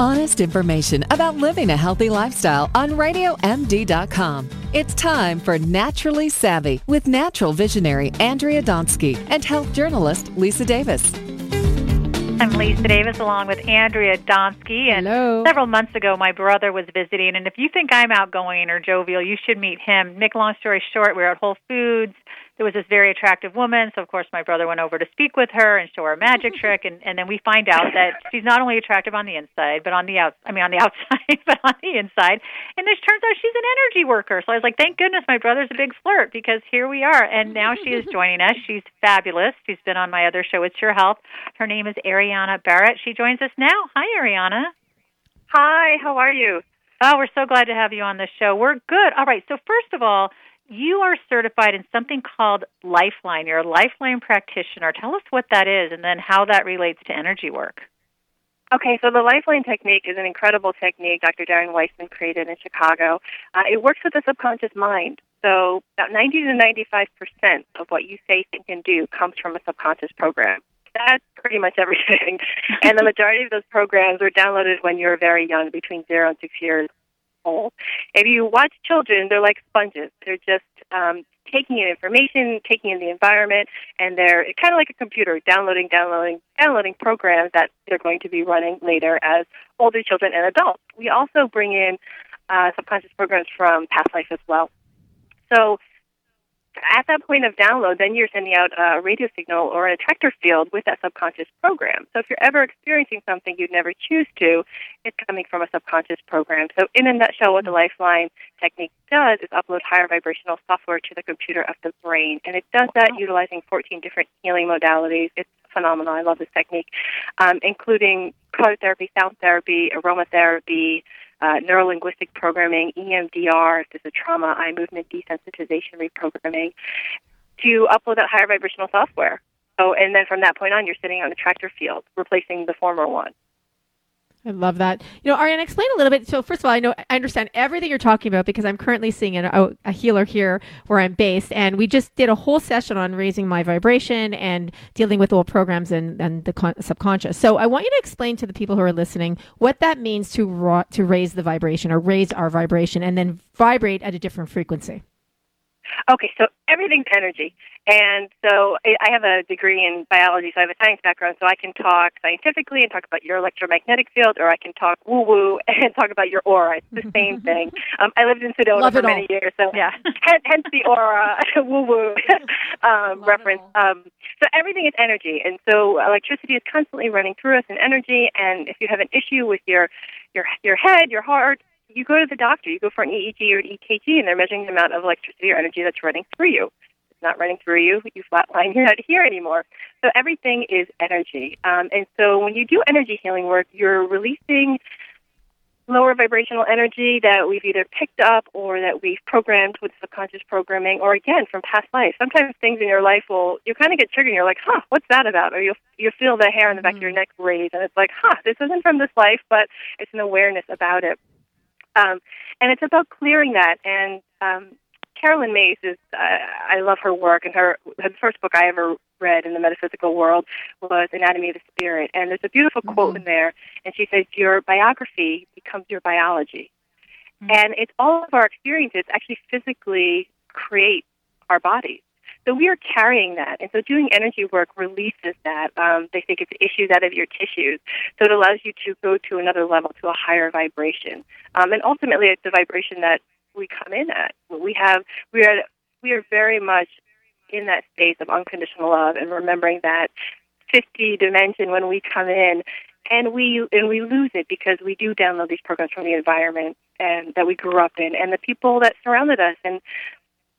Honest information about living a healthy lifestyle on RadioMD.com. It's time for Naturally Savvy with natural visionary Andrea Donsky and health journalist Lisa Davis. I'm Lisa Davis along with Andrea Donsky. And Hello. several months ago, my brother was visiting. And if you think I'm outgoing or jovial, you should meet him. Make a long story short, we were at Whole Foods. There was this very attractive woman. So, of course, my brother went over to speak with her and show her a magic trick. And, and then we find out that she's not only attractive on the inside, but on the out, I mean, on the outside, but on the inside. And it turns out she's an energy worker. So I was like, thank goodness my brother's a big flirt because here we are. And now she is joining us. She's fabulous. She's been on my other show, It's Your Health. Her name is Ariana Bahret. She joins us now. Hi, Ariana. Hi, how are you? Oh, we're so glad to have you on the show. We're good. All right. So, first of all, you are certified in something called Lifeline. You're a Lifeline practitioner. Tell us what that is and then how that relates to energy work. Okay, so the Lifeline technique is an incredible technique Dr. Darren Weissman created in Chicago. Uh, it works with the subconscious mind. So about 90 to 95 percent of what you say, think, and do comes from a subconscious program. That's pretty much everything. and the majority of those programs were downloaded when you were very young, between zero and six years old. If you watch children, they're like sponges. They're just um, taking in information, taking in the environment, and they're kind of like a computer, downloading, downloading, downloading programs that they're going to be running later as older children and adults. We also bring in uh, subconscious programs from past life as well. So at that point of download, then you're sending out a radio signal or an attractor field with that subconscious program. So if you're ever experiencing something you'd never choose to, it's coming from a subconscious program. So in a nutshell, what the Lifeline technique does is upload higher vibrational software to the computer of the brain, and it does that utilizing 14 different healing modalities. It's phenomenal. I love this technique, um, including color therapy, sound therapy, aromatherapy, uh, neurolinguistic programming, EMDR, if there's a trauma, eye movement desensitization reprogramming, to upload that higher vibrational software. So, and then from that point on, you're sitting on the attractor field, replacing the former one. I love that. You know, Ariana, explain a little bit. So, first of all, I know I understand everything you're talking about because I'm currently seeing a, a healer here where I'm based, and we just did a whole session on raising my vibration and dealing with old programs and, and the con- subconscious. So, I want you to explain to the people who are listening what that means to ra- to raise the vibration or raise our vibration and then vibrate at a different frequency. Okay, so everything's energy. And so I have a degree in biology, so I have a science background, so I can talk scientifically and talk about your electromagnetic field, or I can talk woo woo and talk about your aura. It's the same thing. Um, I lived in Sedona Love for it all. many years, so yeah, hence, hence the aura woo woo um, reference. Um, so everything is energy, and so electricity is constantly running through us in energy. And if you have an issue with your your your head, your heart, you go to the doctor. You go for an EEG or an EKG, and they're measuring the amount of electricity or energy that's running through you. If it's not running through you, you flatline. You're not here anymore. So everything is energy. Um, and so when you do energy healing work, you're releasing lower vibrational energy that we've either picked up or that we've programmed with subconscious programming, or again from past life. Sometimes things in your life will you kind of get triggered. and You're like, huh, what's that about? Or you'll you feel the hair on the back of your neck raise, and it's like, huh, this isn't from this life, but it's an awareness about it. Um, and it's about clearing that. And um, Caroline Myss is, uh, I love her work, and her, her first book I ever read in the metaphysical world was Anatomy of the Spirit. And there's a beautiful quote in there, and she says, Your biography becomes your biology. And it's all of our experiences actually physically create our bodies. So we are carrying that. And so doing energy work releases that. Um, they think it's issues out of your tissues. So it allows you to go to another level, to a higher vibration. Um, and ultimately, it's the vibration that we come in at. We have, we are, we are very much in that space of unconditional love and remembering that 50 dimension when we come in and we and we lose it because we do download these programs from the environment and that we grew up in and the people that surrounded us and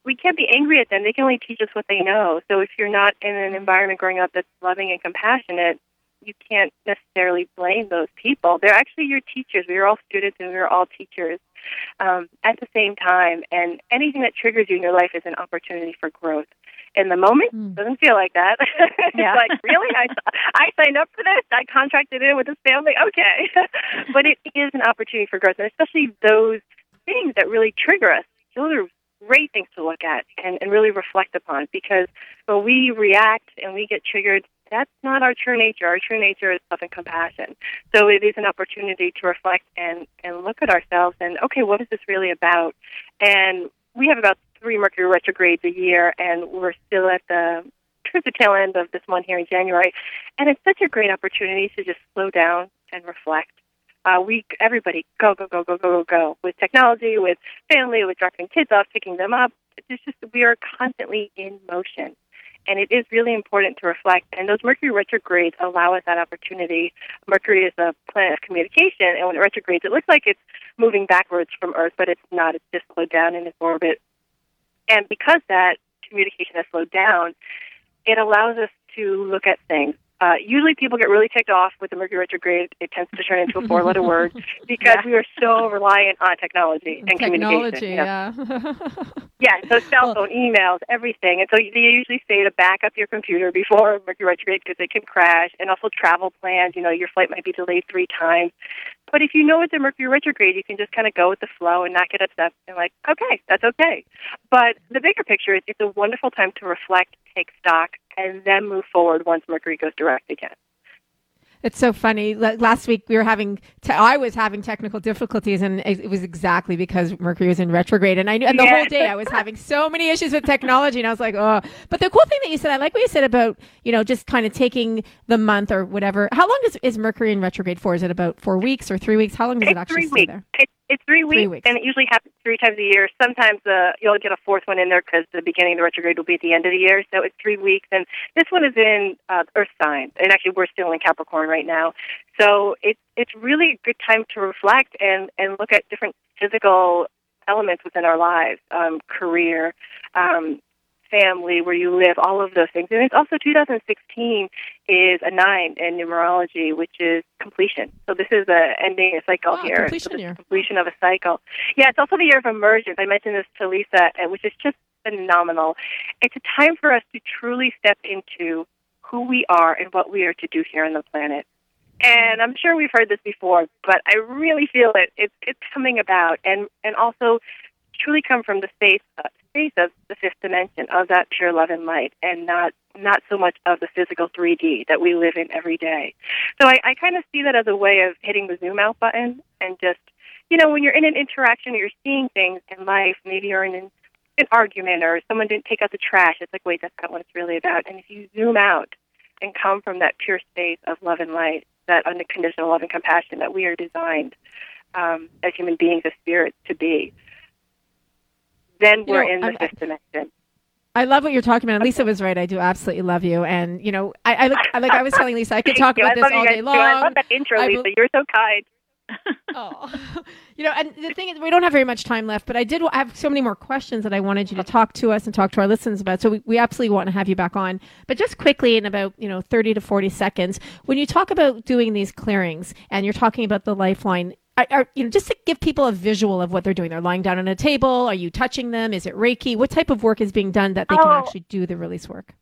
we can't be angry at them. They can only teach us what they know. So if you're not in an environment growing up that's loving and compassionate, you can't necessarily blame those people. They're actually your teachers. We are all students and we are all teachers um, at the same time. And anything that triggers you in your life is an opportunity for growth. In the moment, Mm. doesn't feel like that. it's Yeah. like really, I I signed up for this. I contracted in with this family. Okay, but it is an opportunity for growth, and especially those things that really trigger us. Those are great things to look at and, and really reflect upon because when we react and we get triggered that's not our true nature. Our true nature is love and compassion. So it is an opportunity to reflect and, and look at ourselves and, okay, what is this really about? And we have about three Mercury retrogrades a year, and we're still at the towards the tail end of this one here in January. And it's such a great opportunity to just slow down and reflect. Uh, we everybody go go go go go go go with technology, with family, with dropping kids off, picking them up. It's just we are constantly in motion, and it is really important to reflect. And those Mercury retrogrades allow us that opportunity. Mercury is a planet of communication, and when it retrogrades, it looks like it's moving backwards from Earth, but it's not. It's just slowed down in its orbit. And because that communication has slowed down, it allows us to look at things. Uh, usually people get really ticked off with the Mercury retrograde. It tends to turn into a four letter word because yeah. we are so reliant on technology and technology, communication. Yeah. yeah, so cell phone, emails, everything. And so they usually say to back up your computer before Mercury retrograde because it can crash. And also travel plans. You know, your flight might be delayed three times. But if you know it's a Mercury retrograde, you can just kind of go with the flow and not get upset and like, okay, that's okay. But the bigger picture is it's a wonderful time to reflect, take stock, and then move forward once Mercury goes direct again. It's so funny. Last week we were having, te- I was having technical difficulties, and it was exactly because Mercury was in retrograde. And I knew, and the whole day I was having so many issues with technology, and I was like, oh. But the cool thing that you said, I like what you said about, you know, just kind of taking the month or whatever. How long is, is Mercury in retrograde for? Is it about four weeks or three weeks? How long does it's it actually stay weeks. there? It's it's three weeks, three weeks, and it usually happens three times a year. Sometimes uh, you'll get a fourth one in there because the beginning of the retrograde will be at the end of the year. So it's three weeks, and this one is in uh, Earth sign, and actually we're still in Capricorn right now. So it's it's really a good time to reflect and and look at different physical elements within our lives, um, career, um, family, where you live, all of those things. And it's also 2016 is a nine in numerology, which is completion. So this is a ending a cycle wow, here. Completion so year. Completion of a cycle. Yeah, it's also the year of emergence. I mentioned this to Lisa, uh, which is just phenomenal. It's a time for us to truly step into who we are and what we are to do here on the planet. And I'm sure we've heard this before, but I really feel that it's it's coming about, and and also truly come from the space space of the fifth dimension of that pure love and light, and not not so much of the physical 3D that we live in every day. So I, I kind of see that as a way of hitting the zoom out button and just you know when you're in an interaction or you're seeing things in life, maybe you're in an, an argument or someone didn't take out the trash. It's like wait, that's not what it's really about. And if you zoom out and come from that pure space of love and light, that unconditional love and compassion that we are designed um, as human beings, as spirits, to be, then we're know, in the fifth. I love what you're talking about. Lisa was right. I do absolutely love you. And you know, I, I like I was telling Lisa, I could talk about this all day long. I love that intro, Lisa. Be- you're so kind. oh, you know, and the thing is, we don't have very much time left, but I did I have so many more questions that I wanted you to talk to us and talk to our listeners about. So we, we absolutely want to have you back on. But just quickly, in about you know thirty to forty seconds, when you talk about doing these clearings and you're talking about the lifeline, are, are, you know just to give people a visual of what they're doing they're lying down on a table are you touching them is it reiki what type of work is being done that they oh. can actually do the release work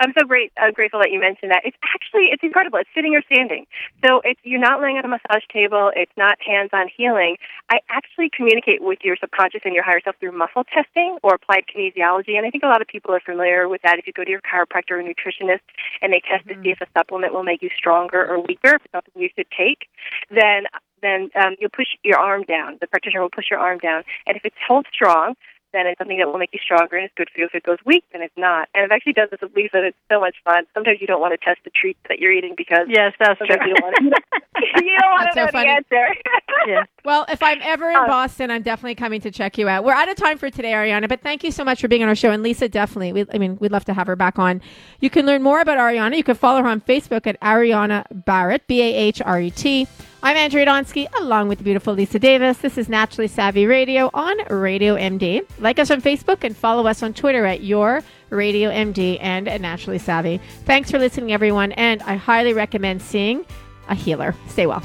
I'm so great, uh, grateful that you mentioned that. It's actually it's incredible. It's sitting or standing, so it's you're not laying on a massage table. It's not hands-on healing. I actually communicate with your subconscious and your higher self through muscle testing or applied kinesiology, and I think a lot of people are familiar with that. If you go to your chiropractor or nutritionist and they test mm-hmm. to see if a supplement will make you stronger or weaker, if it's something you should take, then then um, you'll push your arm down. The practitioner will push your arm down, and if it's held strong, then it's something that will make you stronger and it's good for you. If it goes weak, then it's not. And I've actually done this with Lisa, and it's so much fun. Sometimes you don't want to test the treats that you're eating because yes, that's true. You don't want to, you don't want to know the answer. Well, if I'm ever in um, Boston, I'm definitely coming to check you out. We're out of time for today, Ariana, but thank you so much for being on our show. And Lisa, definitely, we, I mean, we'd love to have her back on. You can learn more about Ariana. You can follow her on Facebook at Ariana Bahret, B A H R E T. I'm Andrea Donsky, along with the beautiful Lisa Davis. This is Naturally Savvy Radio on Radio MD. Like us on Facebook and follow us on Twitter at Your Radio MD and at Naturally Savvy. Thanks for listening, everyone, and I highly recommend seeing a healer. Stay well.